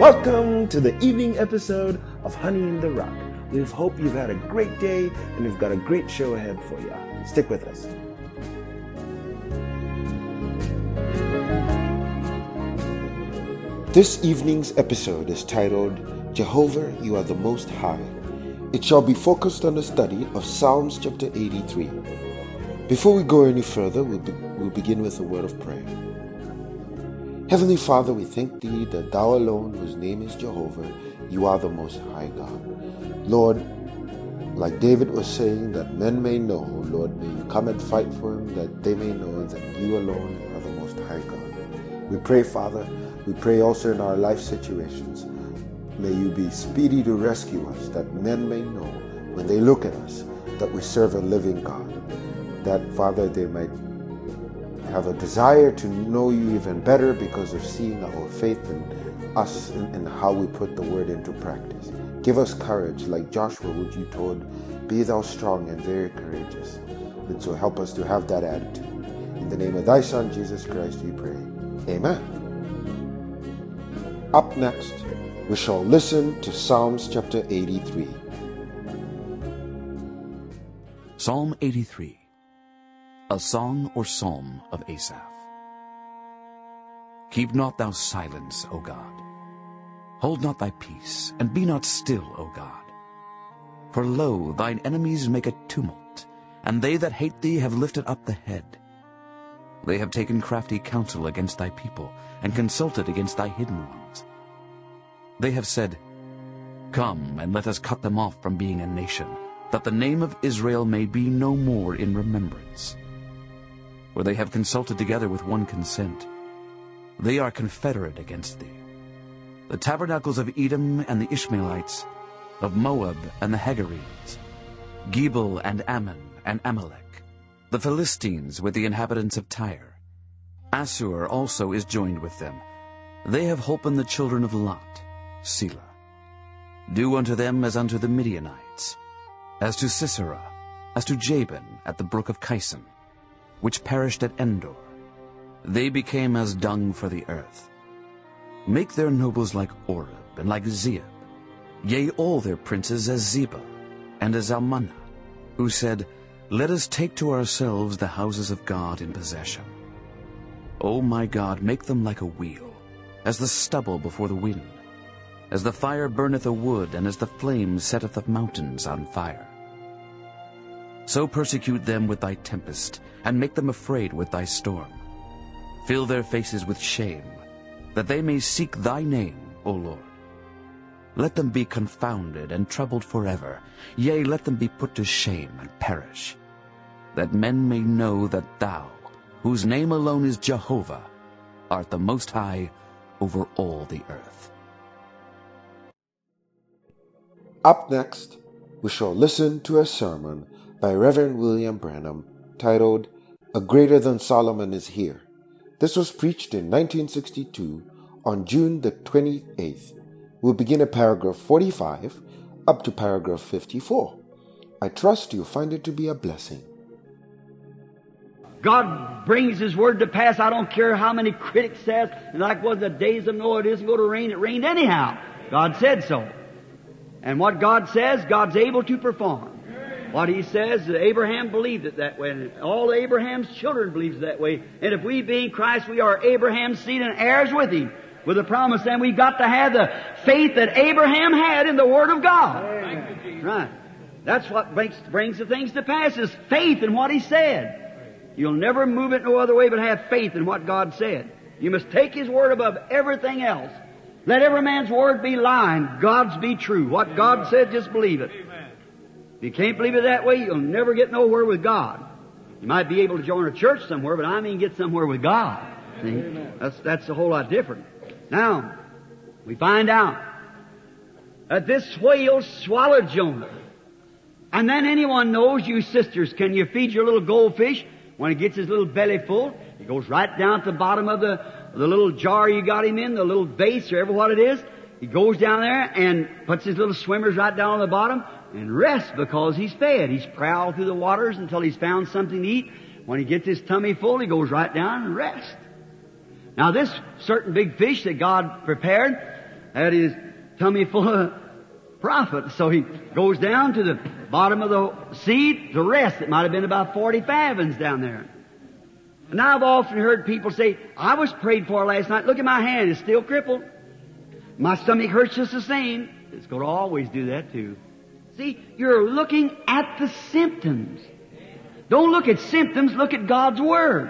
Welcome to the evening episode of Honey in the Rock. We hope you've had a great day and we've got a great show ahead for you. Stick with us. This evening's episode is titled Jehovah, You Are the Most High. It shall be focused on the study of Psalms chapter 83. Before we go any further, we'll, be, we'll begin with a word of prayer. Heavenly Father, we thank Thee that Thou alone, whose name is Jehovah, You are the Most High God. Lord, like David was saying, that men may know, Lord, may you come and fight for him, that they may know that you alone are the Most High God. We pray, Father, we pray also in our life situations. May you be speedy to rescue us, that men may know when they look at us that we serve a living God. That, Father, they might have a desire to know you even better because of seeing our faith in us and, how we put the word into practice. Give us courage, like Joshua, which you told, be thou strong and very courageous. And so help us to have that attitude. In the name of thy Son, Jesus Christ, we pray. Amen. Up next, we shall listen to Psalms chapter 83. Psalm 83 A song or psalm of Asaph. Keep not thou silence, O God. Hold not thy peace, and be not still, O God. For lo, thine enemies make a tumult, and they that hate thee have lifted up the head. They have taken crafty counsel against thy people, and consulted against thy hidden ones. They have said, Come, and let us cut them off from being a nation, that the name of Israel may be no more in remembrance. For they have consulted together with one consent. They are confederate against thee. The tabernacles of Edom and the Ishmaelites, of Moab and the Hagarenes, Gebal and Ammon and Amalek, the Philistines with the inhabitants of Tyre. Assur also is joined with them. They have holpen the children of Lot. Selah. Do unto them as unto the Midianites, as to Sisera, as to Jabin at the brook of Kison, which perished at Endor. They became as dung for the earth. Make their nobles like Oreb and like Zeeb, yea, all their princes as Zeba and as Zalmunna, who said, Let us take to ourselves the houses of God in possession. O my God, make them like a wheel, as the stubble before the wind, as the fire burneth a wood, and as the flame setteth the mountains on fire. So persecute them with thy tempest, and make them afraid with thy storm. Fill their faces with shame, that they may seek thy name, O Lord. Let them be confounded and troubled forever, yea, let them be put to shame and perish, that men may know that thou, whose name alone is Jehovah, art the Most High over all the earth. Up next, we shall listen to a sermon by Reverend William Branham titled A Greater Than Solomon is Here. This was preached in 1962 on June the 28th. We'll begin at paragraph 45 up to paragraph 54. I trust you'll find it to be a blessing. God brings His word to pass. I don't care how many critics says, like was the days of Noah, it isn't going to rain. It rained anyhow. God said so. And what God says, God's able to perform. What He says, Abraham believed it that way, and all Abraham's children believes it that way. And if we be in Christ, we are Abraham's seed and heirs with Him, with the promise. Then we've got to have the faith that Abraham had in the Word of God. Right. That's what brings, brings the things to pass, is faith in what He said. You'll never move it no other way but have faith in what God said. You must take His Word above everything else. Let every man's word be lying, God's be true. What God said, just believe it. If you can't believe it that way, you'll never get nowhere with God. You might be able to join a church somewhere, but I mean get somewhere with God. See? That's, that's a whole lot different. Now, we find out that this whale swallowed Jonah. And then anyone knows, you sisters, can you feed your little goldfish when he gets his little belly full? He goes right down at the bottom of the, the little jar you got him in, the little vase or ever what it is. He goes down there and puts his little swimmers right down on the bottom and rests because he's fed. He's prowled through the waters until he's found something to eat. When he gets his tummy full, he goes right down and rests. Now this certain big fish that God prepared had his tummy full of prophet. So he goes down to the bottom of the sea to rest. It might have been about 40 fathoms down there. And I've often heard people say, I was prayed for last night. Look at my hand. It's still crippled. My stomach hurts just the same. It's going to always do that too. See, you're looking at the symptoms. Don't look at symptoms, look at God's Word.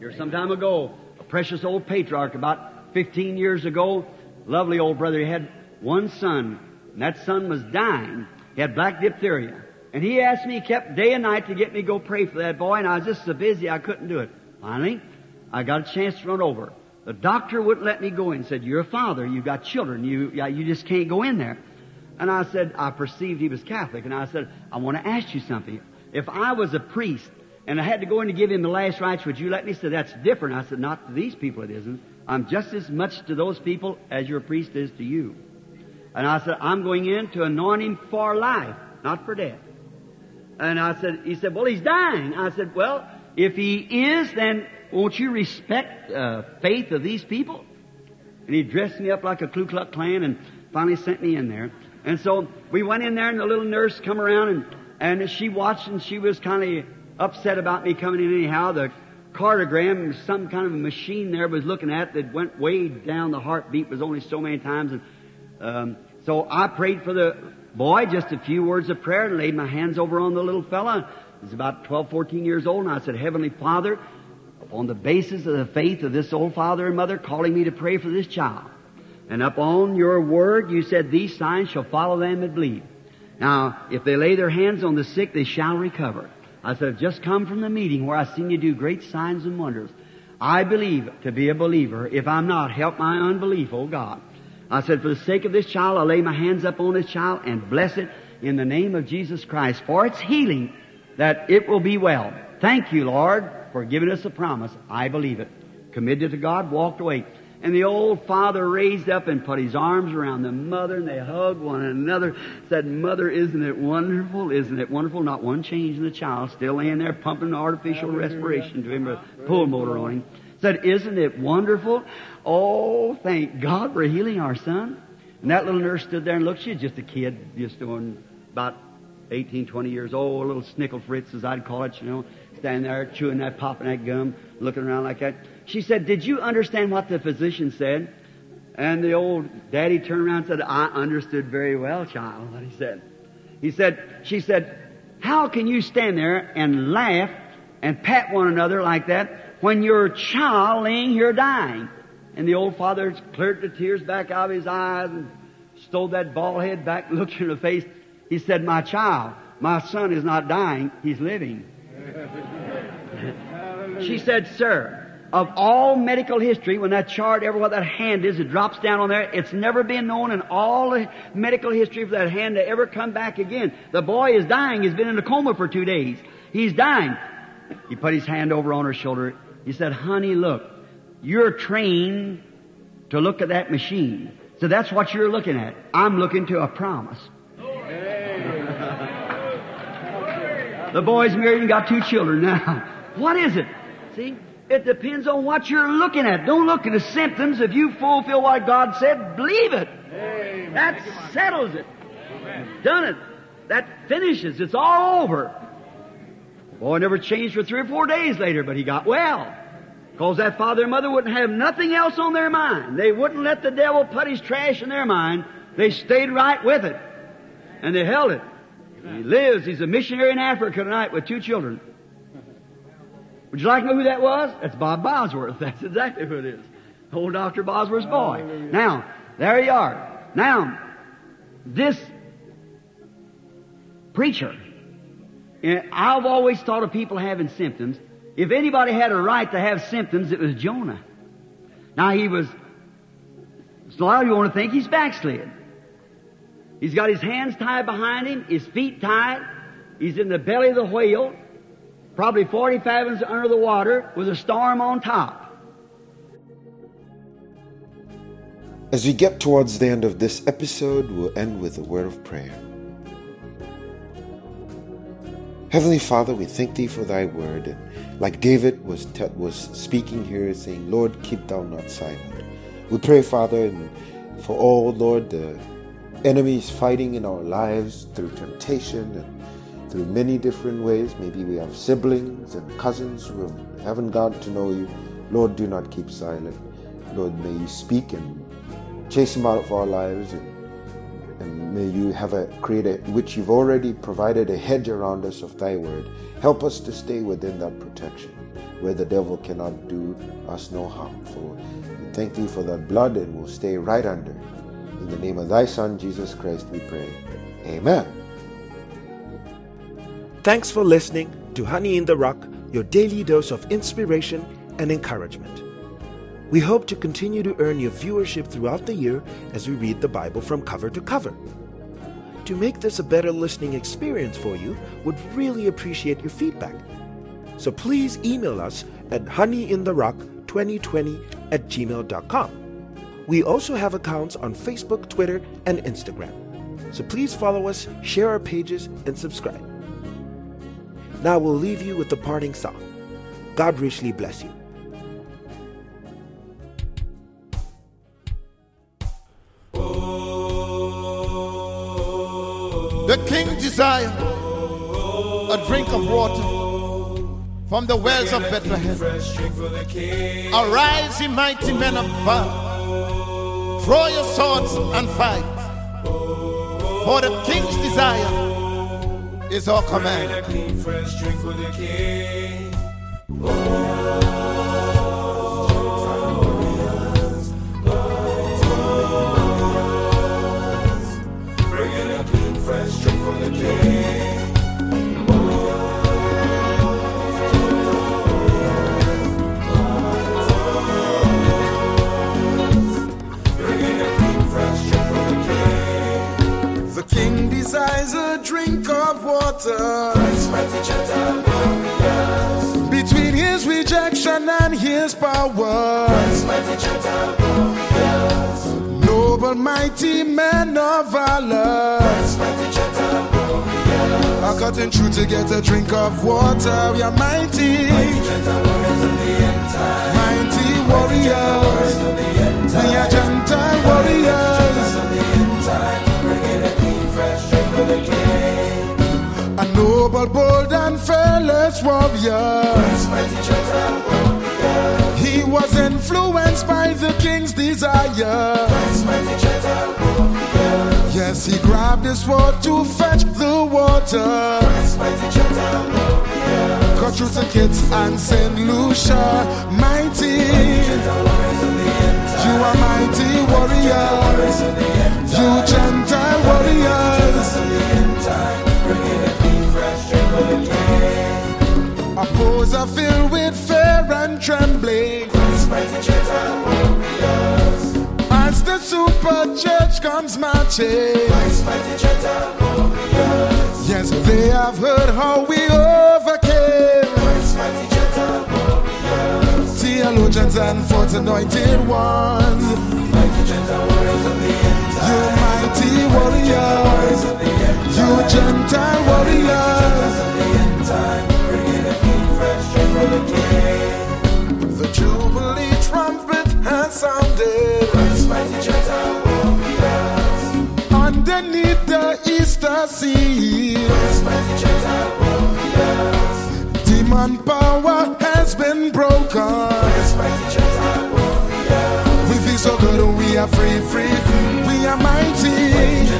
Here some time ago, a precious old patriarch about 15 years ago, lovely old brother, he had one son, and that son was dying. He had black diphtheria. And he asked me, he kept day and night to get me to go pray for that boy, and I was just so busy I couldn't do it. Finally, I got a chance to run over. The doctor wouldn't let me go in. Said, "You're a father. You've got children. You, yeah, you just can't go in there." And I said, I perceived he was Catholic, and I said, "I want to ask you something. If I was a priest and I had to go in to give him the last rites, would you let me?" Said, "That's different." I said, "Not to these people, it isn't. I'm just as much to those people as your priest is to you." And I said, "I'm going in to anoint him for life, not for death." And I said, he said, well, he's dying. I said, well, if he is, then won't you respect uh, faith of these people? And he dressed me up like a Ku Klux Klan and finally sent me in there. And so we went in there and the little nurse come around and, and she watched and she was kind of upset about me coming in anyhow. The cardiogram, some kind of a machine there was looking at that went way down. The heartbeat was only so many times. And um, so I prayed for the boy, just a few words of prayer and laid my hands over on the little fella. He's about 12, 14 years old and I said, Heavenly Father, on the basis of the faith of this old father and mother calling me to pray for this child. And upon your word, you said, these signs shall follow them that believe. Now, if they lay their hands on the sick, they shall recover. I said, I've just come from the meeting where I seen you do great signs and wonders. I believe to be a believer. If I'm not, help my unbelief, oh God. I said, for the sake of this child, I lay my hands up on this child and bless it in the name of Jesus Christ for its healing, that it will be well. Thank you, Lord, for giving us a promise. I believe it. Committed to God, walked away. And the old father raised up and put his arms around the mother and they hugged one another. Said, Mother, isn't it wonderful? Isn't it wonderful? Not one change in the child, still laying there pumping artificial respiration to him, a pulmotor on him. Said, isn't it wonderful? Oh, thank God for healing our son. And that little nurse stood there and looked. She was just a kid, just doing about 18, 20 years old, a little snickle fritz, as I'd call it, you know, standing there chewing that, popping that gum, looking around like that. She said, did you understand what the physician said? And the old daddy turned around and said, I understood very well, child, what he said. He said, she said, how can you stand there and laugh and pat one another like that when your child laying here dying. And the old father cleared the tears back out of his eyes and stole that bald head back, looked in the face. He said, my child, my son is not dying, he's living. she said, sir, of all medical history, when that chart, ever what that hand is, it drops down on there, it's never been known in all the medical history for that hand to ever come back again. The boy is dying. He's been in a coma for two days. He's dying. He put his hand over on her shoulder. He said, honey, look, you're trained to look at that machine. So that's what you're looking at. I'm looking to a promise. The boy's married and got two children now. What is it? See? It depends on what you're looking at. Don't look at the symptoms. If you fulfill what God said, believe it. Amen. That settles it. Amen. Done it. That finishes. It's all over. Boy never changed for three or four days later, but he got well. Because that father and mother wouldn't have nothing else on their mind. They wouldn't let the devil put his trash in their mind. They stayed right with it. And they held it. He lives. He's a missionary in Africa tonight with two children. Would you like to know who that was? That's Bob Bosworth. That's exactly who it is. Old Dr. Bosworth's boy. Now, there you are. Now, this preacher I've always thought of people having symptoms. If anybody had a right to have symptoms, it was Jonah. Now he was, a lot of you want to think he's backslid. He's got his hands tied behind him, his feet tied. He's in the belly of the whale, probably 40 fathoms under the water with a storm on top. As we get towards the end of this episode, we'll end with a word of prayer. Heavenly Father, we thank Thee for Thy word. Like David was, te- was speaking here, saying, Lord, keep Thou not silent. We pray, Father, and for all, Lord, the enemies fighting in our lives through temptation and through many different ways. Maybe we have siblings and cousins who haven't got to know you. Lord, do not keep silent. Lord, may you speak and chase them out of our lives and and may you have a create a which you've already provided a hedge around us of thy word. Help us to stay within that protection, where the devil cannot do us no harm. For we thank thee for that blood, and we'll stay right under. In the name of thy Son Jesus Christ, we pray. Amen. Thanks for listening to Honey in the Rock, your daily dose of inspiration and encouragement. We hope to continue to earn your viewership throughout the year as we read the Bible from cover to cover. To make this a better listening experience for you, would really appreciate your feedback. So please email us at honeyintherock2020 at gmail.com. We also have accounts on Facebook, Twitter, and Instagram. So please follow us, share our pages, and subscribe. Now we'll leave you with the parting song. God richly bless you. The king desire a drink of water from the wells of Bethlehem. Arise, ye mighty men of valor. Draw your swords and fight. For the king's desire is our command. Noble, mighty men of valor. Are cutting through to get a drink of water. We are mighty. Mighty warriors. We are Gentile warriors. A noble, bold, and fearless warrior. He was influenced by the king's desire. He grabbed his sword to fetch the water. Cut through the kids and St. Lucia, mighty. You are mighty warriors. You Gentile warriors. Oppose are filled with fear and trembling. As the super church comes marching. Yes, they have heard how we overcame. Theologians and forth anointed ones. You mighty warriors. You Gentile warriors. The Jubilee trumpet has sounded underneath the power has been broken. So oh good, we are free, free. We are mighty,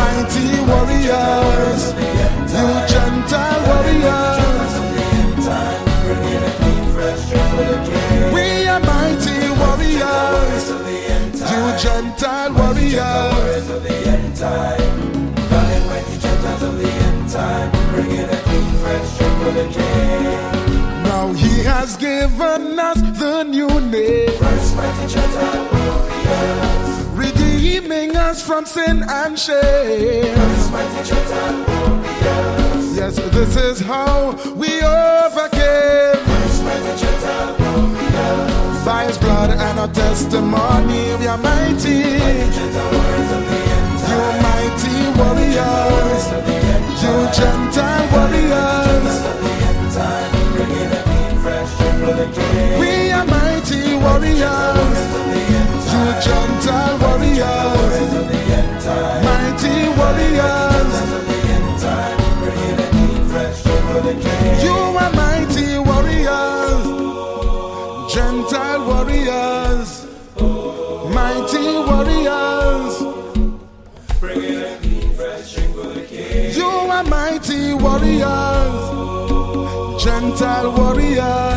mighty warriors. You Gentile warriors. You Gentile warriors. Of the end time. Now he has given us the new name. Mighty gentle warriors, Redeeming us from sin and shame. Mighty gentle warriors, Yes, this is how we overcame. By his blood and our testimony, we are mighty. Mighty warriors, gentle warriors,